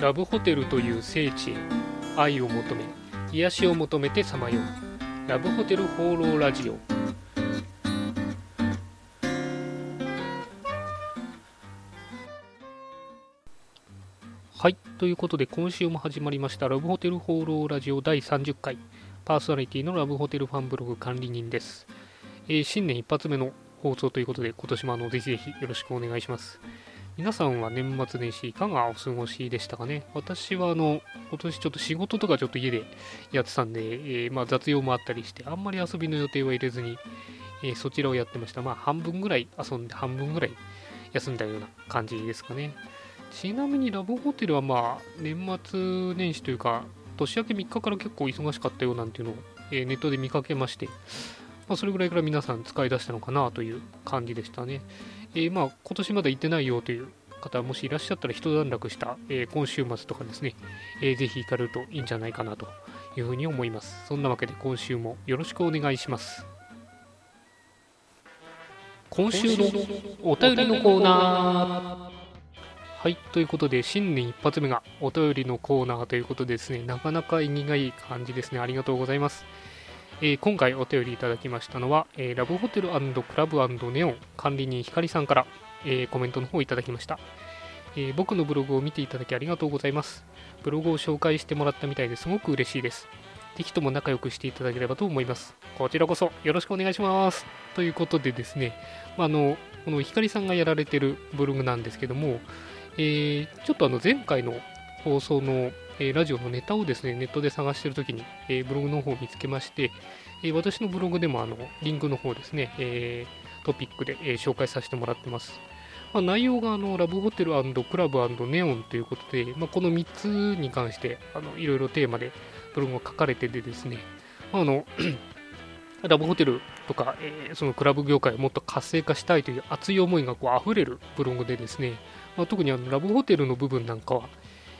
ラブホテルという聖地へ愛を求め癒しを求めてさまよう。ラブホテル放浪ラジオ。はいということで今週も始まりましたラブホテル放浪ラジオ第30回。パーソナリティのラブホテルファンブログ管理人です、えー、新年一発目の放送ということで今年もあのぜひぜひよろしくお願いします。皆さんは年末年始いかがお過ごしでしたかね？私はあの今年ちょっと仕事とかちょっと家でやってたんで、えー、まあ、雑用もあったりしてあんまり遊びの予定は入れずに、えー、そちらをやってました。まあ半分ぐらい遊んで半分ぐらい休んだような感じですかね。ちなみにラブホテルはまあ年末年始というか年明け3日から結構忙しかったようなんていうのを、えー、ネットで見かけまして、まあ、それぐらいから皆さん使い出したのかなという感じでしたね。えー、まあ今年まだ行ってないよという方もしいらっしゃったら一段落した、えー、今週末とかですね、えー、ぜひ行かれるといいんじゃないかなというふうに思います。そんなわけで今週もよろしくお願いします。今週のお便りのコーナーはい、ということで、新年一発目がお便りのコーナーということでですね、なかなか意義がいい感じですね。ありがとうございます。えー、今回お便りいただきましたのは、えー、ラブホテルクラブネオン管理人ひかりさんから、えー、コメントの方をいただきました、え僕のブログを見ていただきありがとうございます。ブログを紹介してもらったみたいですごく嬉しいです。ぜひとも仲良くしていただければと思います。こちらこそよろしくお願いします。ということでですね、まあ、のこのひかりさんがやられてるブログなんですけども、え、ちょっとあの前回の放送の、えー、ラジオのネタをですね、ネットで探してるときに、えー、ブログの方を見つけまして、え私のブログでもあのリンクの方ですね、えトピックで、え紹介させてもらってます。まあ、内容があのラブホテルクラブネオンということで、まあ、この3つに関してあのいろいろテーマでブログが書かれててですね、まあ、あの ラブホテルとか、えー、そのクラブ業界をもっと活性化したいという熱い思いがこう溢れるブログでですね、まあ、特にあのラブホテルの部分なんかは、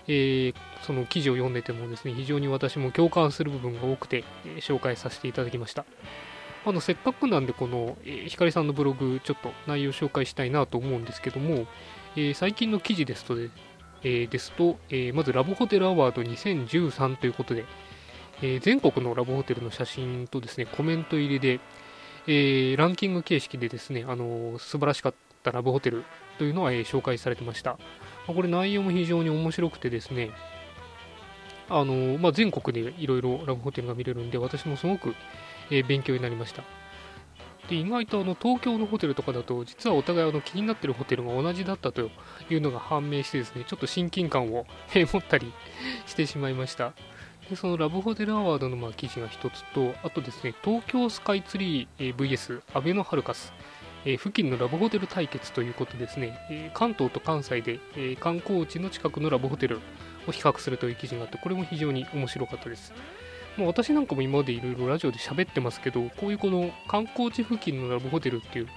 えー、その記事を読んでてもですね非常に私も共感する部分が多くて、えー、紹介させていただきましたあのせっかくなんでこの、えー、光さんのブログちょっと内容紹介したいなと思うんですけども、えー、最近の記事ですとで、えー、ですと、え、まずラブホテルアワード2013ということで、え、全国のラブホテルの写真とですねコメント入りで、え、ランキング形式でですね、あの、素晴らしかったラブホテルというのは、え、紹介されてました。これ内容も非常に面白くてですね、あのまあ、全国でいろいろラブホテルが見れるんで、私もすごく、え、勉強になりました。で意外とあの東京のホテルとかだと、実はお互いあの気になってるホテルが同じだったというのが判明してですね、ちょっと親近感を、え持ったりしてしまいました。でそのラブホテルアワードのまあ記事が一つと、あとですね、東京スカイツリ、ー、VS アベノハルカス、え、付近のラブホテル対決ということですね、え、関東と関西で、え、観光地の近くのラブホテルを比較するという記事があって、これも非常に面白かったです。まあ、私なんかも今までいろいろラジオで喋ってますけど、こういうこの観光地付近のラブホテルっていう、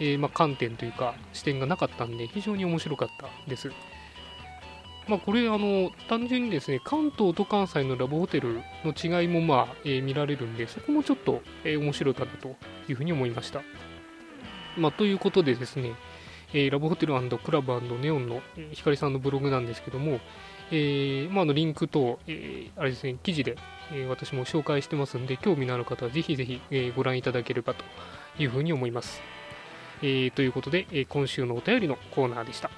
えー、ま観点というか視点がなかったんで、非常に面白かったです。まあ、これあの、単純にですね、関東と関西のラブホテルの違いもまあ、えー、見られるんで、そこもちょっと、えー、面白いかなというふうに思いました。まあ、ということでですね、えー、ラブホテルクラブネオンの、光さんのブログなんですけども、えーまあ、のリンクと、えー、あれですね、記事で、えー、私も紹介してますんで、興味のある方はぜひぜひ、えー、ご覧いただければというふうに思います。えー、ということで、えー、今週のお便りのコーナーでした。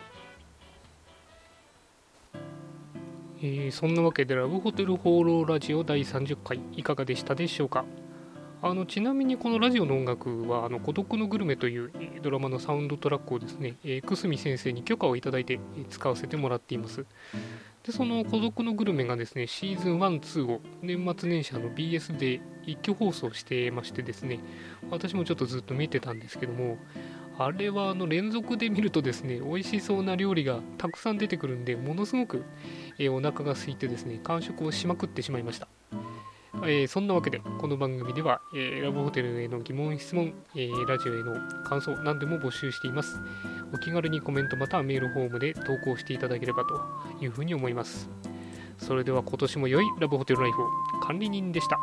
えー、そんなわけで、ラブホテル放浪ラジオ第30回、いかがでしたでしょうか？あのちなみにこのラジオの音楽は「あの孤独のグルメ」というドラマのサウンドトラックをですね、久住先生に許可をいただいて使わせてもらっています。でその孤独のグルメがですねシーズン1、2を年末年始の BS で一挙放送してましてですね私もちょっとずっと見てたんですけどもあれはあの連続で見るとですね美味しそうな料理がたくさん出てくるんでものすごく、えー、お腹が空いてですね完食をしまくってしまいました。えー、そんなわけで、この番組では、えー、ラブホテルへの疑問、質問、えー、ラジオへの感想、何でも募集しています。お気軽にコメントまたはメールフォームで投稿していただければというふうに思います。それでは今年も良いラブホテルライフを管理人でした。